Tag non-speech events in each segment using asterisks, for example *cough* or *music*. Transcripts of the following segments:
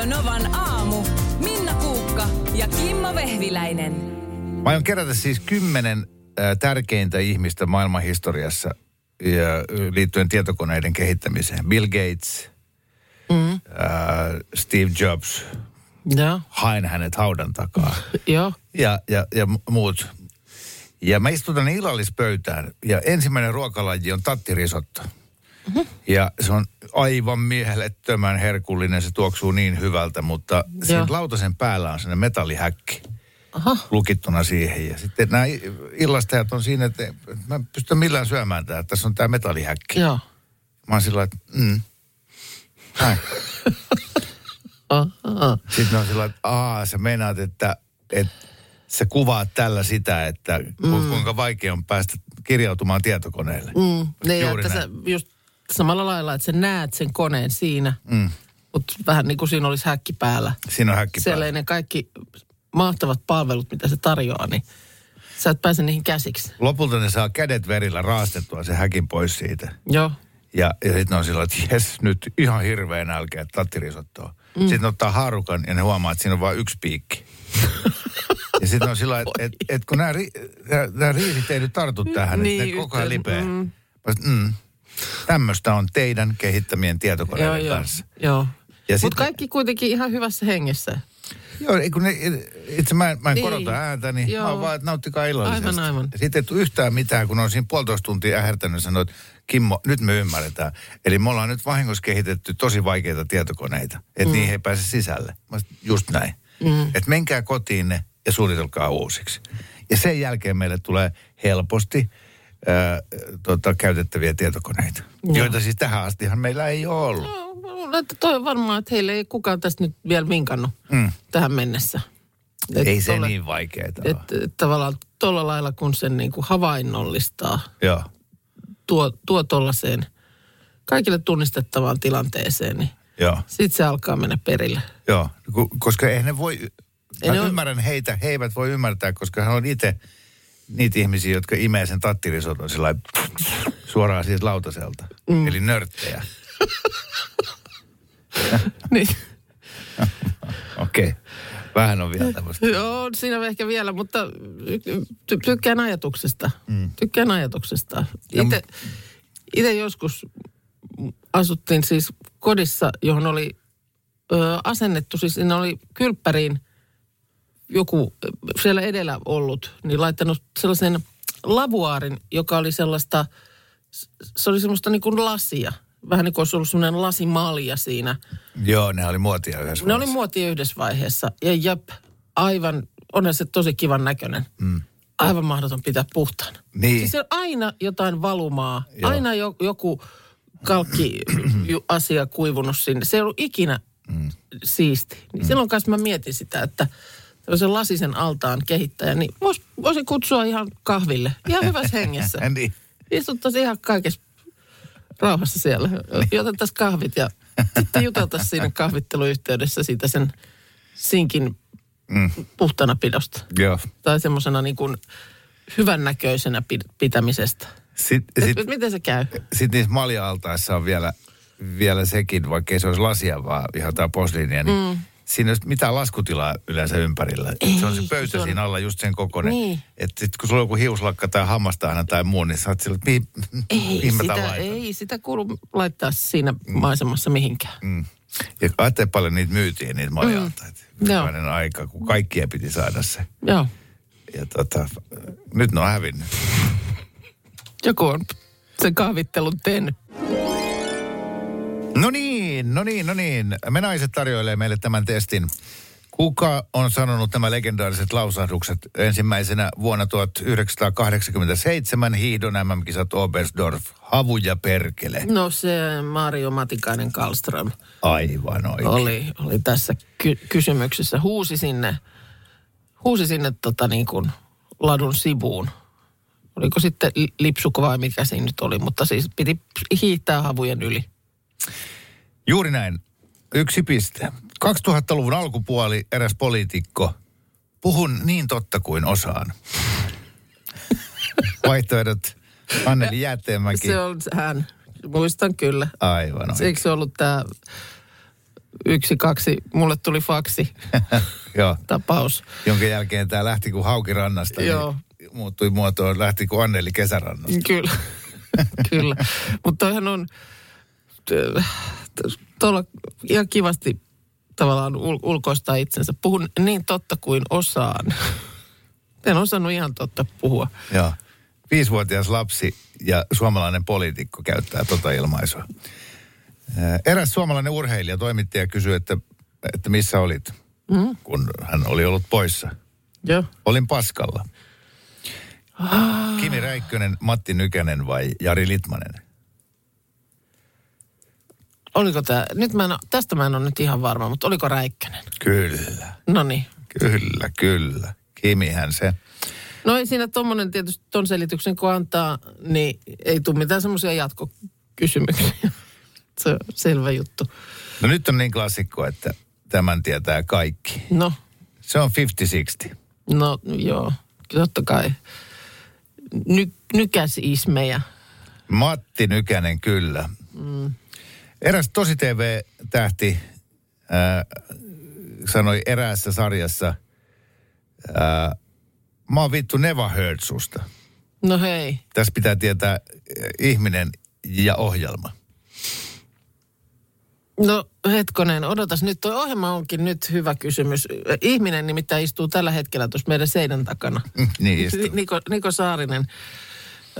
Radio Novan aamu. Minna Kuukka ja Kimmo Vehviläinen. Mä aion kerätä siis kymmenen äh, tärkeintä ihmistä maailmanhistoriassa ja, liittyen tietokoneiden kehittämiseen. Bill Gates, mm. äh, Steve Jobs, Joo, hain hänet haudan takaa *laughs* joo. ja, ja, ja mu- muut. Ja mä istutan illallispöytään ja ensimmäinen ruokalaji on tattirisotto. Mhm. Ja se on aivan mielettömän herkullinen, se tuoksuu niin hyvältä, mutta siinä lautasen päällä on sellainen metallihäkki Aha. lukittuna siihen. Ja sitten nämä illastajat on siinä, että mä en pysty millään syömään tätä. Tässä on tämä metallihäkki. Joo. Mä oon sillä että mm. Näin. *laughs* Aha. Sitten on sillä että aa, sä meinaat, että, että sä kuvaat tällä sitä, että ku, kuinka vaikea on päästä kirjautumaan tietokoneelle. Mm. Niin, Juuri että sä just samalla lailla, että sä näet sen koneen siinä, Mm. mutta vähän niin kuin siinä olisi häkki päällä. Siinä on häkki Siellä päällä. ne kaikki mahtavat palvelut, mitä se tarjoaa, niin sä et pääse niihin käsiksi. Lopulta ne saa kädet verillä raastettua se häkin pois siitä. Joo. Ja, ja sitten on sillä että jes, nyt ihan hirveä nälkä, että tattirisottoa. Mm. Sitten ottaa haarukan ja ne huomaa, että siinä on vain yksi piikki. ja sitten on sillä että *laughs* et, et kun nämä, ri, nämä riisit ei nyt tartu tähän, niin, että ne koko ajan lipeä. mm. Mm. Mm, tämmöistä on teidän kehittämien Joo, tietokoneiden joo. kanssa. joo. Ja Mutta kaikki kuitenkin ihan hyvässä hengessä. Joo, kun ne, itse mä en, mä en Niin. korota ääntä, niin Joo. mä oon vaan, että nauttikaa illallisesta. Aivan, aivan. Ja sitten ei tule yhtään mitään, kun on siinä puolitoista tuntia sanoo, että Kimmo, nyt me ymmärretään. Eli me ollaan nyt vahingossa kehitetty tosi vaikeita tietokoneita, että mm. niihin ei pääse sisälle. Mä just näin. Mm. Että menkää kotiin ne ja suunnitelkaa uusiksi. Ja sen jälkeen meille tulee helposti ää, tota, käytettäviä tietokoneita, Joo. joita siis tähän astihan meillä ei ole ollut. No, että toi on varmaan, että heille ei kukaan tästä nyt vielä vinkannut mm. tähän mennessä. Et ei se tolle- niin vaikeaa ole. Että et, tavallaan tuolla lailla, kun sen niin kuin havainnollistaa, Joo. tuo, tuo tuollaiseen kaikille tunnistettavaan tilanteeseen, niin sitten se alkaa mennä perille. Joo, koska eihän ne voi, Ei mä ne ole- ymmärrän heitä, he eivät voi ymmärtää, koska hän on itse niitä ihmisiä, jotka imee sen tattirisoton sillä suoraan siitä lautaselta. Mm. Eli nörttejä. *laughs* Niin. *laughs* Okei, okay. vähän on vielä tämmöistä. Joo, siinä on ehkä vielä, mutta ty- tykkään ajatuksesta. Mm. Tykkään ajatuksesta. Itse, itse joskus asuttiin siis kodissa, johon oli ö, asennettu, siis siinä oli kylppäriin joku ö, siellä edellä ollut, niin laittanut sellaisen lavuaarin, joka oli sellaista, se oli semmoista niin kuin lasia. Vähän niin kuin olisi ollut semmoinen lasimalja siinä. Joo, ne oli muotia yhdessä Ne oli muotia yhdessä vaiheessa. Ja jep, aivan, onhan se tosi kivan näköinen. Mm. Aivan mahdoton pitää puhtaana. Niin. Siis on aina jotain valumaa. Joo. Aina jo, joku kalkki *clears throat* asia kuivunut sinne. Se ei ollut ikinä mm. siisti. Niin mm. silloin kanssa mä mietin sitä, että tämmöisen lasisen altaan kehittäjä, niin vois, voisin kutsua ihan kahville. Ihan hyvässä hengessä. *laughs* niin. Istuttaisiin ihan kaikessa rauhassa siellä. Otettaisiin kahvit ja sitten juteltaisiin siinä kahvitteluyhteydessä siitä sen sinkin Mm. puhtana pidosta. Joo. Tai semmoisena niin kuin hyvännäköisenä pitämisestä. Sitten Et, sit, miten se käy? sit niissä malja-altaissa on vielä, vielä sekin, vaikka ei se olisi lasia, vaan ihan jotain posliinia, niin mm. Siinä ei ole mitään laskutilaa yleensä ympärillä. Ei, se on se pöytä se on- siinä alla just sen kokoinen. Niin. Että sit kun sulla on joku hiuslakka tai hammastahana tai muu, niin sä oot sillä, että mihin, Ei sitä, laitan? ei sitä kuulu laittaa siinä maisemassa mihinkään. Mm. Ja ajattele paljon niitä myytiin, niitä malja-altaita. Mm. Joo. Jokainen aika, kun kaikkien piti saada se. Joo. Ja tota, nyt ne on hävinnyt. Joku on sen kahvittelun tehnyt. No niin, no niin, no niin. Me naiset tarjoilee meille tämän testin. Kuka on sanonut nämä legendaariset lausahdukset ensimmäisenä vuonna 1987 hiihdon MM-kisat Oberstdorf, havu ja perkele? No se Mario Matikainen Kallström Aivan oikein. oli, oli tässä ky- kysymyksessä. Huusi sinne, huusi sinne tota niin kuin ladun sivuun. Oliko sitten li- lipsuko vai mikä siinä nyt oli, mutta siis piti hiihtää havujen yli. Juuri näin. Yksi piste. 2000-luvun alkupuoli eräs poliitikko. Puhun niin totta kuin osaan. *laughs* Vaihtoehdot Anneli Jäätteenmäki. Se on hän. Muistan kyllä. Aivan oikein. Eikö se ollut tämä yksi, kaksi, mulle tuli faksi *laughs* Joo. tapaus. Jonka jälkeen tämä lähti kuin hauki rannasta. Joo. Niin muuttui muotoon, lähti kuin Anneli kesärannasta. Kyllä, *laughs* kyllä. Mutta toihan on tuolla ihan kivasti tavallaan ul- ulkoistaa itsensä. Puhun niin totta kuin osaan. *laughs* En osannut ihan totta puhua. Joo. Viisivuotias lapsi ja suomalainen poliitikko käyttää tota ilmaisua. Eräs suomalainen urheilija, toimittaja kysyi, että, että missä olit, mm. kun hän oli ollut poissa. Joo. Olin paskalla. Kimi Räikkönen, Matti Nykänen vai Jari Litmanen? Oliko tämä, nyt mä en, tästä mä en ole nyt ihan varma, mutta oliko Räikkönen? Kyllä, No niin. kyllä, kyllä. Kimihän se. No ei siinä tuommoinen tietysti ton selityksen kun antaa, niin ei tule mitään semmoisia jatkokysymyksiä. *laughs* Se on selvä juttu. No nyt on niin klassikko, että tämän tietää kaikki. No, Se on 50-60. no joo, totta kai. Ny, nykäsismejä. Matti Nykänen, kyllä. Mm. Eräs tosi TV-tähti äh, sanoi eräässä sarjassa, äh, mä oon vittu Neva heard susta. No hei. Tässä pitää tietää äh, ihminen ja ohjelma. No hetkonen, odotas nyt. Tuo ohjelma onkin nyt hyvä kysymys. Ihminen nimittäin istuu tällä hetkellä tuossa meidän seinän takana. niin istuu. Ni- *laughs* Niko, Niko Saarinen.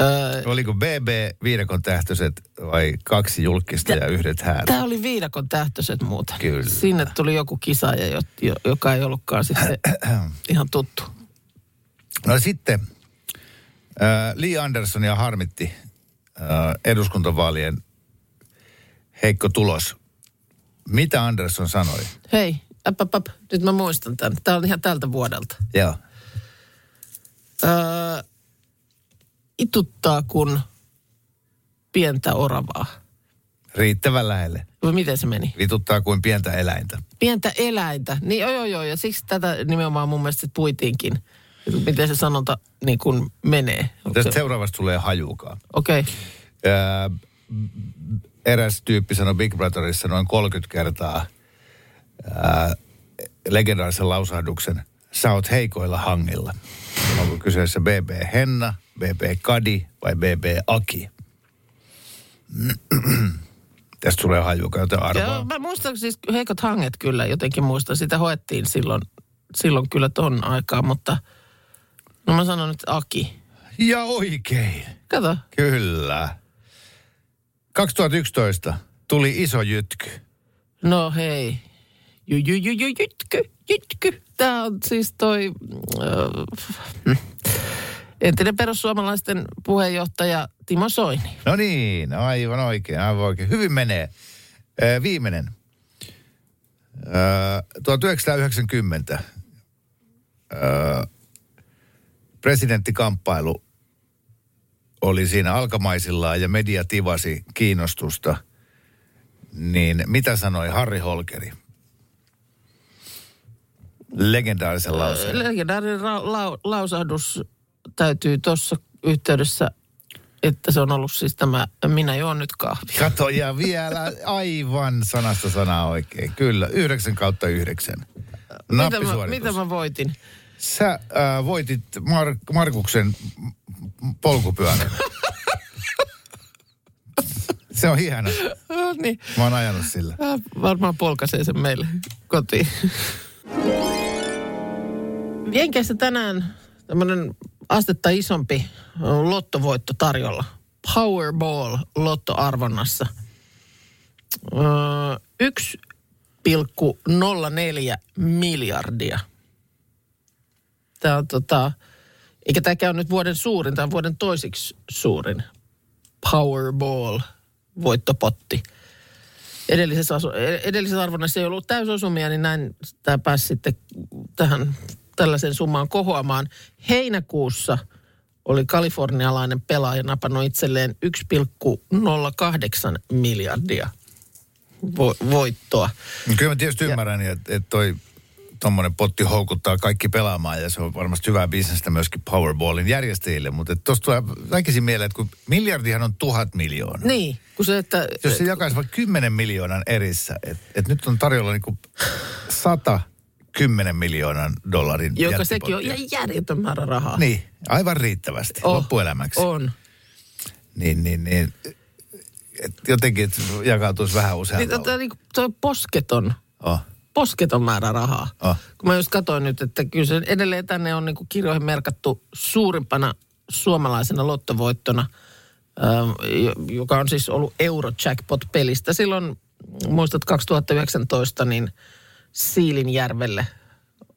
Öö, Oliko BB viidakon tähtöiset vai kaksi julkista ja yhdet häät? Tämä oli viidakon tähtöiset muuten. Kyllä. Sinne tuli joku kisaaja, jo, jo, joka ei ollutkaan sitten *clears throat* ihan tuttu. No sitten äh, Lee Andersonia harmitti äh, eduskuntavaalien heikko tulos. Mitä Anderson sanoi? Hei, äp, äp, äp. nyt mä muistan tämän. Tämä on ihan tältä vuodelta. Joo. Öö, ituttaa kun pientä oravaa. Riittävän lähelle. Vai miten se meni? Vituttaa kuin pientä eläintä. Pientä eläintä. Niin joo, joo, joo. Ja siksi tätä nimenomaan mun mielestä sit puitiinkin. Miten se sanonta niin kuin menee. Tästä se- seuraavasta tulee hajukaa. Okei. Okay. Ää, eräs tyyppi sanoi Big Brotherissa noin 30 kertaa ää, legendaarisen lausahduksen. Sä oot heikoilla hangilla. Onko kyseessä BB Henna, BB Kadi vai BB Aki? Tästä tulee hajukaa, joten Joo, arvaa. mä muistan siis heikot hanget kyllä jotenkin muistan. Sitä hoettiin silloin, silloin kyllä ton aikaa, mutta no mä sanon nyt Aki. Ja oikein. Kato. Kyllä. 2011 tuli iso jytky. No hei. Ju, ju, ju, ju, jytky, jytky. Tää on siis toi äh, entinen perussuomalaisten puheenjohtaja Timo Soini. No niin, aivan oikein, aivan oikein. Hyvin menee. Ö, viimeinen. Ö, 1990 ö, presidenttikamppailu oli siinä alkamaisillaan ja media tivasi kiinnostusta. Niin mitä sanoi Harri Holkeri? Legendaarisen lauseen. Legendaarinen ra- lau- lausahdus täytyy tuossa yhteydessä, että se on ollut siis tämä Minä juon nyt kahvia. Kato, ja vielä aivan sanasta sanaa oikein. Kyllä, 9 kautta 9. Mitä mä, mitä mä voitin? Sä äh, voitit Mar- Markuksen polkupyörän. Se on hieno. No niin, Mä oon ajanut sillä. Hän varmaan polkaisee sen meille kotiin. Jenkeissä tänään tämmöinen astetta isompi lottovoitto tarjolla. Powerball lottoarvonnassa. Öö, yksi miljardia. Tämä on tota, eikä tämäkään ole nyt vuoden suurin, tämä on vuoden toisiksi suurin Powerball voittopotti. Edellisessä, asu, edellisessä arvonnassa ei ollut täysosumia, niin näin tämä pääsi sitten tähän tällaisen summaan kohoamaan. Heinäkuussa oli kalifornialainen pelaaja napannut itselleen 1,08 miljardia vo- voittoa. No Kyllä mä tietysti ymmärrän, että, että toi tuommoinen potti houkuttaa kaikki pelaamaan ja se on varmasti hyvää bisnestä myöskin Powerballin järjestäjille. Mutta tuosta tulee väkisin mieleen, että kun miljardihan on tuhat miljoonaa. Niin, kun se, että... Jos se jakaisi vaikka 10 miljoonan erissä, että et nyt on tarjolla niinku 110 miljoonan dollarin Joka sekin on ihan järjetön määrä rahaa. Niin, aivan riittävästi Oh, loppuelämäksi. On. Niin, niin, niin. Et jotenkin, että jakautuisi vähän Niin, useammalle. tota, niin, toi posketon, Oh. posketon määrä rahaa. Oh. Kun mä just katsoin nyt, että kyllä se edelleen tänne on niin kuin kirjoihin merkattu suurimpana suomalaisena lottovoittona, ähm, jo- joka on siis ollut Eurojackpot-pelistä. Silloin, muistat 2019, niin Siilinjärvelle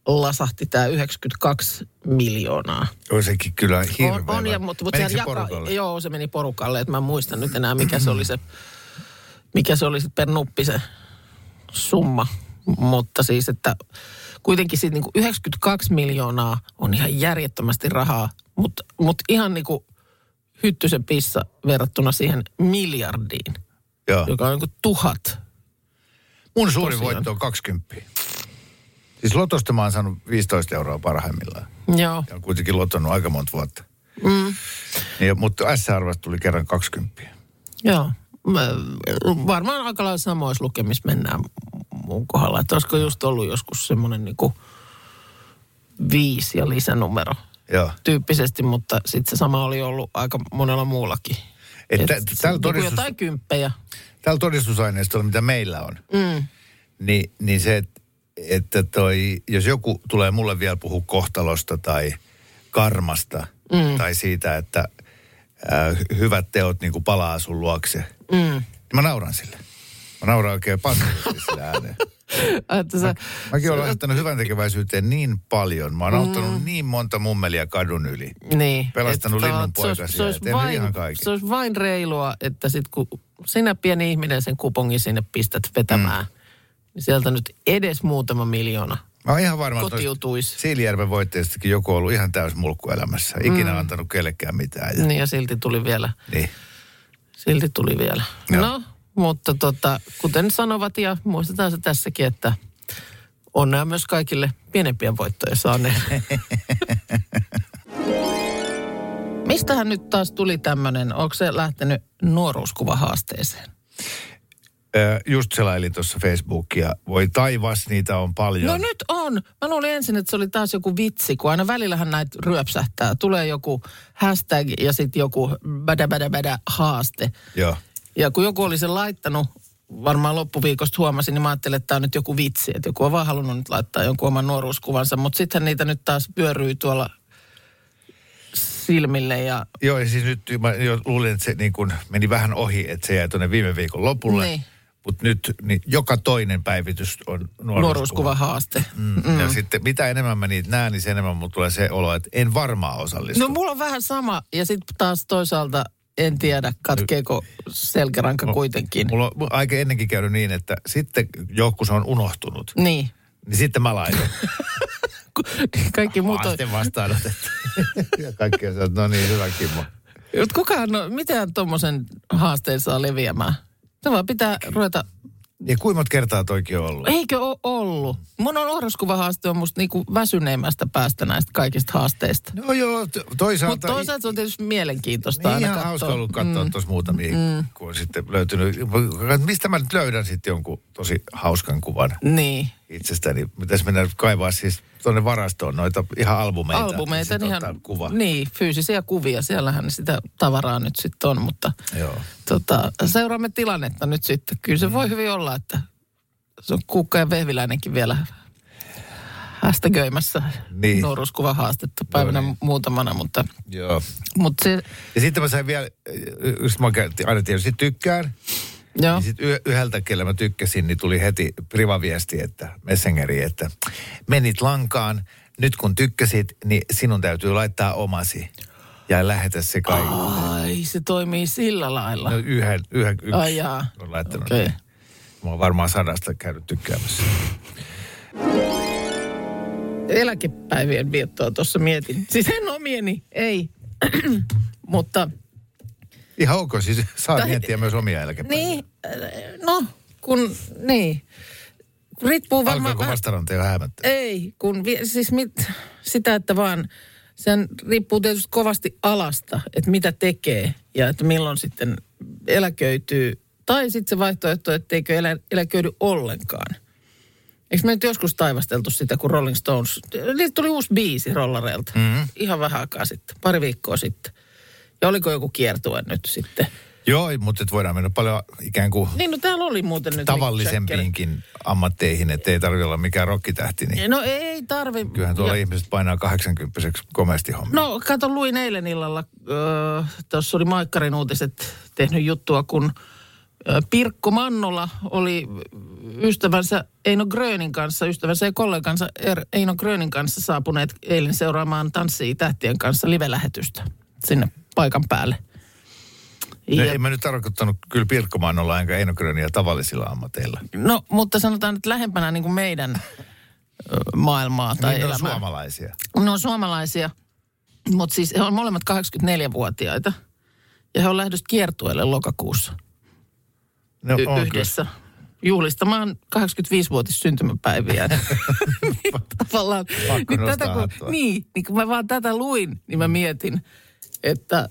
lasahti tämä 92 miljoonaa. On sekin kyllä hirveä. On, on ja, mutta, mutta se jaka, joo, se meni porukalle, että mä en muista nyt enää, mikä se oli se, mikä se oli se per nuppi se summa. Mutta siis, että kuitenkin siitä niin kuin 92 miljoonaa on ihan järjettömästi rahaa, mutta, mutta ihan niin kuin hyttysen pissa verrattuna siihen miljardiin, Joo. joka on niin kuin tuhat. Mun suurin Tosiaan. voitto on 20. Siis Lotosta mä oon saanut 15 euroa parhaimmillaan. Joo, Ja on kuitenkin lotonnut aika monta vuotta. Mm. Ja, mutta S-arvosta tuli kerran 20. joo. Mä, varmaan aika lailla samoissa lukemissa mennään mun kohdalla. Että olisiko just ollut joskus semmoinen niin kuin viisi ja lisänumero Joo. tyyppisesti, mutta sitten se sama oli ollut aika monella muullakin. Että Et tällä todistus- jotain kymppejä. Tällä todistusaineistolla, mitä meillä on, Mm. niin, niin se, että, että toi, jos joku tulee mulle vielä puhua kohtalosta tai karmasta mm. tai siitä, että äh, hyvät teot niin kuin palaa sun luokse, mm. niin mä nauran sille. Mä nauran oikein paskallisesti *laughs* sille ääneen. Että sä, Mäkin olen lahjoittanut hyvän tekeväisyyteen niin paljon. Mä oon auttanut Mm. niin monta mummelia kadun yli. niin, Pelastanut että linnunpoikasia, se olisi, vain, se olisi vain reilua, että sit kun sinä pieni ihminen sen kupongin sinne pistät vetämään, mm. niin sieltä nyt edes muutama miljoona Mä oon ihan varma, että kotiutuisi. Siilijärven voitteistakin joku on ollut ihan täys mulkku elämässä. Ikinä mm. antanut kellekään mitään. Ja, Niin ja silti tuli vielä. niin. Silti tuli vielä. Joo. No, mutta tota, kuten sanovat ja muistetaan se tässäkin, että onnea myös kaikille pienempiä voittoja saaneille. *laughs* Mistähän nyt taas tuli tämmöinen, onko se lähtenyt nuoruuskuvahaasteeseen? Just selailin tuossa Facebookia. Voi taivas, niitä on paljon. No nyt on. Mä luulin ensin, että se oli taas joku vitsi, kun aina välillähän näitä ryöpsähtää. Tulee joku hashtag ja sitten joku bädä bädä bädä haaste. Joo. Ja kun joku oli sen laittanut, varmaan loppuviikosta huomasin, niin mä ajattelin, että tämä on nyt joku vitsi. Että joku on vaan halunnut nyt laittaa jonkun oman nuoruuskuvansa. Mutta sittenhän niitä nyt taas pyöryy tuolla silmille ja Joo, ja siis nyt mä jo luulin, että se niin kun meni vähän ohi, että se jäi tuonne viime viikon lopulle. Niin. Mutta nyt niin joka toinen päivitys on nuoruuskuva. nuoruuskuvahaaste. Mm. Mm. Ja sitten mitä enemmän mä niitä näen, niin sen enemmän mulla tulee se olo, että en varmaan osallistu. No mulla on vähän sama ja sitten taas toisaalta en tiedä, katkeeko selkäranka kuitenkin. Mulla on aika ennenkin käynyt niin, että sitten joku se on unohtunut, Niin. niin sitten mä laitan. *laughs* Kaikki muut on... Vastaanotettu. *laughs* ja kaikki on no niin, hyvä Kimmo. Mut kukaan, no, miten tuommoisen haasteen saa leviämään? Se vaan pitää ruveta... Ja kuinka monta kertaa toikin on ollut? Eikö ole ollut? Mun on nuoruuskuvahaaste on musta niinku väsyneimmästä päästä näistä kaikista haasteista. No joo, toisaalta... Mutta toisaalta se on tietysti mielenkiintoista Niin aina ihan katsoa. hauska ollut katsoa mm. tuossa muutamia, mm. kun on sitten löytynyt. Mistä mä nyt löydän sitten jonkun tosi hauskan kuvan Niin. itsestäni? Mitäs mennä kaivaa siis tuonne varastoon noita ihan albumeita? Albumeita, ja sit niin ihan, kuva. niin, fyysisiä kuvia. Siellähän sitä tavaraa nyt sitten on, mutta Joo. tota, seuraamme tilannetta nyt sitten. Kyllä se voi hyvin olla, että se on Kuukka ja Vehviläinenkin vielä hashtagöimässä Niin. nuoruuskuvahaastetta päivänä No niin. muutamana, mutta, Joo. mutta se, Ja sitten mä sain vielä, just mä aina tietysti tykkään. Joo. Niin sit yh- yhdeltä, kellä mä tykkäsin, niin tuli heti privaviesti, että Messengeri, että menit lankaan, nyt kun tykkäsit, niin sinun täytyy laittaa omasi. Ja lähetä se kaikille. Ai, se toimii sillä lailla. No yhden, yhden yksi Ai jaa. on laittanut. Okei. Okay. Mä oon varmaan sadasta käynyt tykkäämässä. Eläkepäivien viettoa tuossa mietin. Siis en omieni, ei. *clears throat* Mutta Ihan ok, siis saa Tai- miettiä myös omia eläkepäiviä. niin, no, kun, niin. Riippuu varmaan Alkaako jo häämättä? Ei, kun siis mit, sitä, että vaan sen riippuu tietysti kovasti alasta, että mitä tekee ja että milloin sitten eläköityy. Tai sitten se vaihtoehto, etteikö elä, eläköidy ollenkaan. Eikö me nyt joskus taivasteltu sitä, kun Rolling Stones, niitä tuli uusi biisi rollareilta. Mm-hmm. Ihan vähän aikaa sitten, pari viikkoa sitten. Ja oliko joku kiertue nyt sitten? Joo, mutta et voidaan mennä paljon ikään kuin Niin, no täällä oli muuten nyt tavallisempiinkin ammatteihin, että ei tarvitse olla mikään rokkitähti. Niin No ei tarvi. kyllähän tuolla Ja- ihmiset painaa 80 komeasti hommia. No, kato, luin eilen illalla, öö, tuossa oli Maikkarin uutiset tehnyt juttua, kun öö, Pirkko Mannola oli ystävänsä Eino Grönin kanssa, ystävänsä ja kollegansa Er- Eino Grönin kanssa saapuneet eilen seuraamaan Tanssii tähtien kanssa live-lähetystä sinne paikan päälle. No, Ja, en mä nyt tarkoittanut kyllä Pirkkomaanolla enkä Eino Gröniä tavallisilla ammateilla. no, mutta sanotaan, että lähempänä niin kuin meidän maailmaa tai niin ne on elämää. suomalaisia. Ne on suomalaisia, mutta siis he on molemmat 84-vuotiaita. Ja he on lähdössä kiertueelle lokakuussa No, y- on yhdessä. Juhlistamaan 85-vuotis syntymäpäiviä. niin, *laughs* tavallaan, Pakko niin, tätä, kun, niin, niin kun mä vaan tätä luin, niin mä mietin, että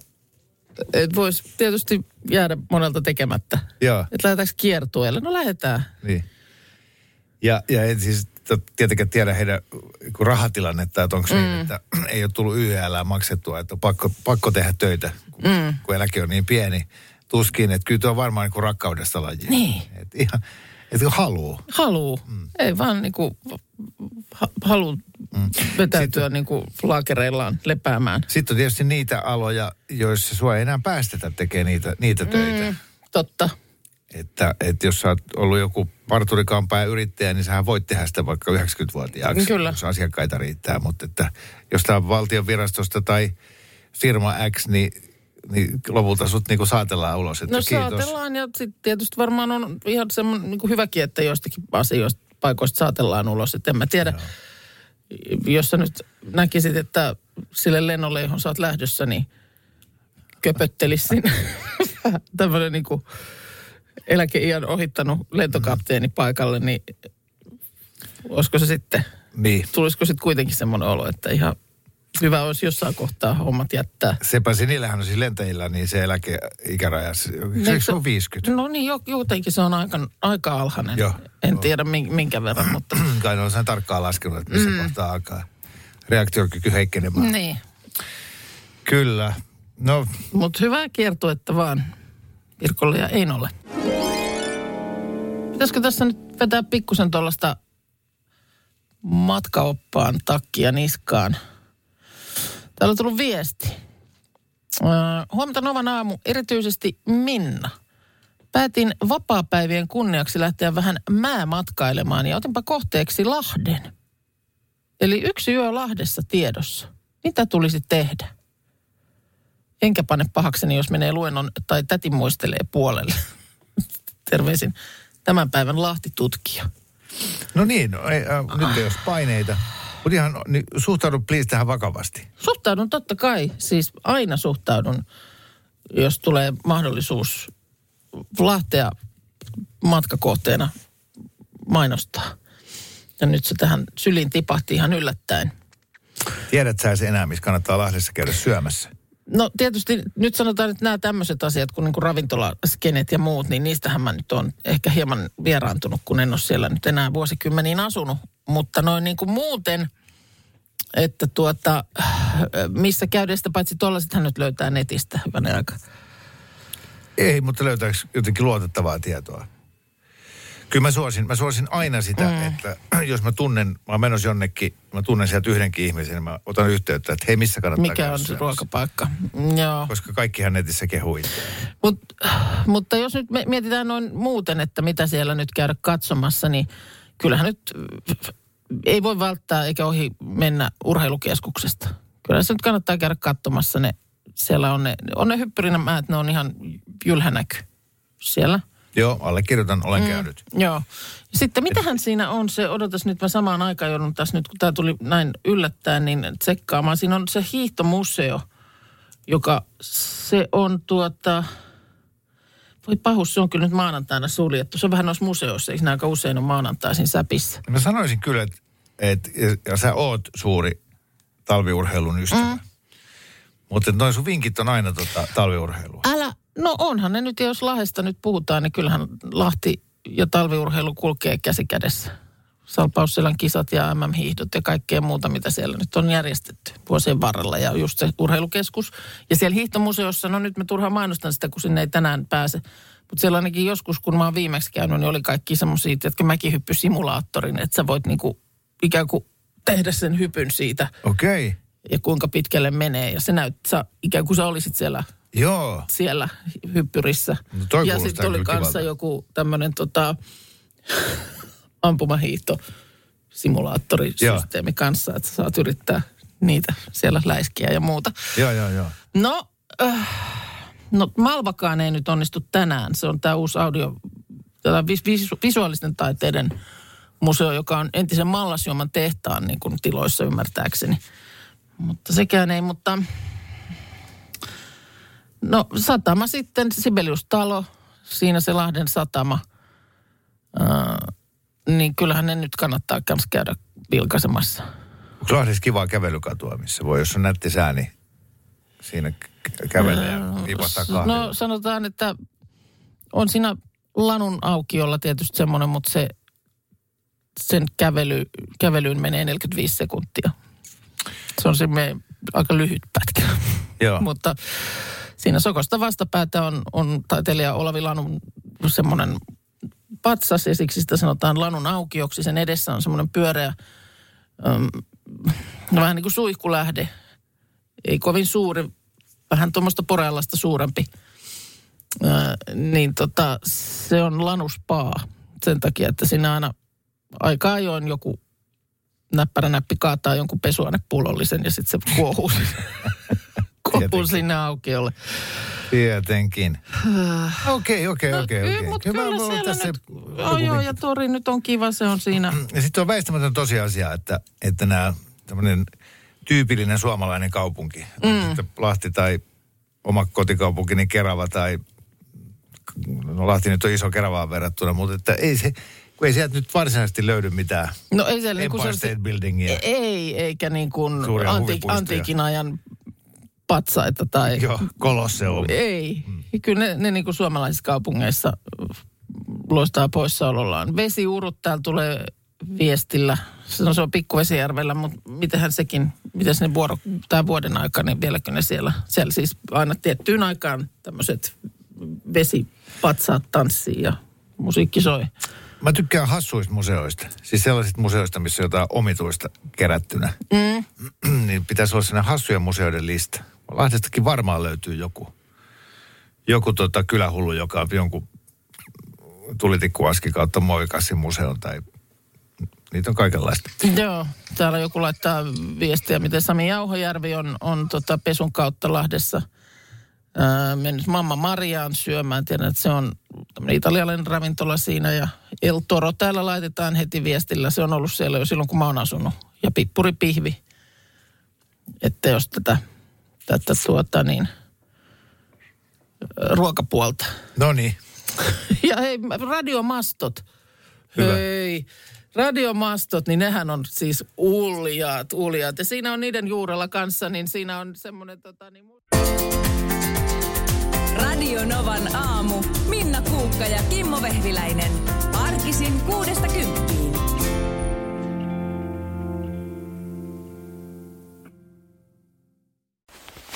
et voisi tietysti jäädä monelta tekemättä. Joo. Että lähdetäänkö kiertueelle? No lähdetään. Niin. Ja, ja en siis tietenkään tiedä heidän rahatilannetta, että onko se niin, että ei ole tullut YL maksettua, että on pakko, pakko tehdä töitä, kun, mm. kun eläke on niin pieni. Tuskin, että kyllä tuo on varmaan niin kuin rakkaudesta laji. Niin. Että ihan, että haluu. Haluu. Mm. Ei vaan niinku ha, haluu mm. vetäytyä niinku laakereillaan lepäämään. Sitten on tietysti niitä aloja, joissa sua ei enää päästetä tekemään niitä, niitä töitä. Mm, totta. Että, että jos sä oot ollut joku parturikampaaja yrittäjä, niin sähän voit tehdä sitä vaikka 90-vuotiaaksi. Kyllä. Jos asiakkaita riittää. Mutta että jos tämä on valtion virastosta tai firma X, niin, niin lopulta sut niinku saatellaan ulos. Että No kiitos. saatellaan ja sitten tietysti varmaan on ihan semmoinen niin hyväkin, että joistakin asioista paikoista saatellaan ulos. Että en mä tiedä, jos sä nyt näkisit, että sille lennolle, johon sä oot lähdössä, niin köpöttelisi sinne *laughs* tämmöinen niin kuin eläkeiän ohittanut lentokapteeni paikalle, niin olisiko se sitten, Niin. tulisiko sitten kuitenkin semmoinen olo, että ihan hyvä olisi jossain kohtaa hommat jättää. Sepä sinillähän on siis lentäjillä, niin se eläkeikäraja, se, Eikö se on 50. No niin, jo- jotenkin se on aika, aika alhainen. Joo, en joo. tiedä min- minkä verran, *clears throat* mutta... Kai ne on sen tarkkaan laskenut, että missä mm. kohtaa alkaa reaktiokyky heikkenemään. niin. Kyllä. No, Mutta hyvää kiertuetta vaan Pirkolle ja Einolle. Pitäisikö tässä nyt vetää pikkusen tuollaista matkaoppaan takkia niskaan? Täällä on tullut viesti. Öö, huomenta Novan aamu, erityisesti Minna. Päätin vapaapäivien kunniaksi lähteä vähän määmatkailemaan ja otinpa kohteeksi Lahden. Eli yksi yö Lahdessa tiedossa. Mitä tulisi tehdä? Enkä pane pahakseni, jos menee luennon tai täti muistelee puolelle. *laughs* Terveisin tämän päivän Lahti-tutkija. no niin, no, ei, äh, nyt ei ole paineita. Mutta ihan, niin, suhtaudu please tähän vakavasti. Suhtaudun totta kai, siis aina suhtaudun, jos tulee mahdollisuus Lahtea matkakohteena mainostaa. Ja nyt se tähän syliin tipahti ihan yllättäen. Tiedät sä se enää, missä kannattaa Lahdessa käydä syömässä? No tietysti nyt sanotaan, että nämä tämmöiset asiat kuin, niin kuin ravintolaskenet ja muut, niin niistähän mä nyt on ehkä hieman vieraantunut, kun en ole siellä nyt enää vuosikymmeniin asunut. Mutta noin niin kuin muuten, että tuota, missä käydä sitä, paitsi tuollaisethan nyt löytää netistä hyvänä aika. Ei, mutta löytääkö jotenkin luotettavaa tietoa? Kyllä mä suosin, mä suosin aina sitä, mm. että jos mä tunnen, mä oon menossa jonnekin, mä tunnen sieltä yhdenkin ihmisen, niin mä otan yhteyttä, että hei, missä kannattaa Mikä on se ruokapaikka? Joo. Koska kaikkihan netissä itseään. Mut, mutta jos nyt mietitään noin muuten, että mitä siellä nyt käydä katsomassa, niin kyllähän nyt ei voi välttää eikä ohi mennä urheilukeskuksesta. Kyllä se nyt kannattaa käydä katsomassa ne. Siellä on ne, on ne hyppyrinämäät, ne on ihan jylhänäky siellä. Joo, allekirjoitan, olen mm. käynyt. Joo. Sitten mitähän siinä on se, odotas nyt mä samaan aikaan joudun tässä nyt, kun tämä tuli näin yllättäen, niin tsekkaamaan. Siinä on se hiihtomuseo, joka se on tuota, voi pahus, se on kyllä nyt maanantaina suljettu. Se on vähän noissa museoissa, eikö aika usein on maanantaisin säpissä? Mä sanoisin kyllä, että, että ja, sä oot suuri talviurheilun ystävä. Mm. Mutta noin sun vinkit on aina tota, talviurheilua. Älä, no onhan ne nyt, jos Lahdesta nyt puhutaan, niin kyllähän Lahti ja talviurheilu kulkee käsi kädessä. Salpausselän kisat ja MM-hiihdot ja kaikkea muuta, mitä siellä nyt on järjestetty vuosien varrella. Ja just se urheilukeskus. Ja siellä hiihtomuseossa, no nyt mä turhaan mainostan sitä, kun sinne ei tänään pääse. Mutta siellä ainakin joskus, kun mä oon viimeksi käynyt, niin oli kaikki semmoisia, että mäkihyppysimulaattorin, että sä voit niinku ikään kuin tehdä sen hypyn siitä Okei. Okay. ja kuinka pitkälle menee. Ja se näyttää ikään kuin sä olisit siellä Joo. siellä hyppyrissä. No ja sitten oli kanssa kivalta. joku tämmöinen tota, ampumahiihto simulaattorisysteemi kanssa, että saat yrittää niitä siellä läiskiä ja muuta. Joo, joo, joo. No, äh, no Malvakaan ei nyt onnistu tänään. Se on tämä uusi audio, tämä vis, vis, visuaalisten taiteiden museo, joka on entisen Mallasjuoman tehtaan niin kuin tiloissa ymmärtääkseni. Mutta sekään ei, mutta no satama sitten, Sibelius-talo, siinä se Lahden satama. Äh, niin kyllähän ne nyt kannattaa myös käydä vilkaisemassa. Onko Lahdessa kivaa kävelykatua, missä voi, jos on nätti sää, niin siinä kä- kävelee ja vipahtaa kahvilla. No sanotaan, että on siinä lanun aukiolla tietysti semmoinen, mutta se, sen kävely, kävelyyn menee 45 sekuntia. Se on se aika lyhyt pätkä. Joo. *laughs* mutta siinä Sokosta vastapäätä on, on taiteilija Olavi Lanun semmoinen patsas ja siksi sitä sanotaan lanun aukioksi. Sen edessä on semmoinen pyöreä, äm, no vähän niin kuin suihkulähde. Ei kovin suuri, vähän tuommoista poreallasta suurempi. Ää, niin tota, se on lanuspaa sen takia, että siinä aina aika ajoin joku näppärä näppi kaataa jonkun pesuainepullollisen ja sitten se kuohuu, *laughs* kuohuu sinne aukiolle. Tietenkin. *sighs* Okei, okei, okei, okei. Mutta Hyvä, kyllä siellä tässä nyt, joo, joo, ja tori nyt on kiva, se on siinä. Ja sitten on väistämätön tosiasia, että, että nämä tämmöinen tyypillinen suomalainen kaupunki, mm. sitten Lahti tai oma kotikaupunki, niin Kerava tai, no Lahti nyt on iso Keravaan verrattuna, mutta että ei se, kun ei sieltä nyt varsinaisesti löydy mitään No ei siellä niin kuin Empire se, State Buildingia. ei, eikä niin kuin antiik, antiikin ajan patsaita tai... Joo, Kolosseum. Ei. Kyllä ne, ne niin kuin suomalaisissa kaupungeissa loistaa poissaolollaan. Vesiurut täällä tulee viestillä. No se on Pikkuvesijärvellä, mutta mitenhän sekin, miten ne vuoro, tämä vuoden aikana, niin vieläkö ne siellä, siellä siis aina tiettyyn aikaan tämmöiset vesipatsaat tanssii ja musiikki soi. Mä tykkään hassuista museoista. Siis sellaisista museoista, missä on jotain omituista kerättynä. Mm. *clears throat* niin pitäisi olla sellainen hassujen museoiden lista. Lahdestakin varmaan löytyy joku, joku tota kylähullu, joka on jonkun tulitikkuaski kautta moikassin museon tai niitä on kaikenlaista. Joo, täällä joku laittaa viestiä, miten Sami Jauhojärvi on, on tota pesun kautta Lahdessa ää, mennyt Mamma Mariaan syömään. Tiedän, että se on italialainen ravintola siinä ja El Toro täällä laitetaan heti viestillä. Se on ollut siellä jo silloin, kun mä oon asunut. Ja Pippuri Pihvi. Että jos tätä, tätä tuota niin, ruokapuolta. No niin. *laughs* Ja hei, radiomastot. Hyvä. Hei, radiomastot, niin nehän on siis uljaat, uljaat. Ja siinä on niiden juurella kanssa, niin siinä on semmoinen tota niin... Radio Novan aamu. Minna Kuukka ja Kimmo Vehviläinen. Arkisin kuudesta kymppiin.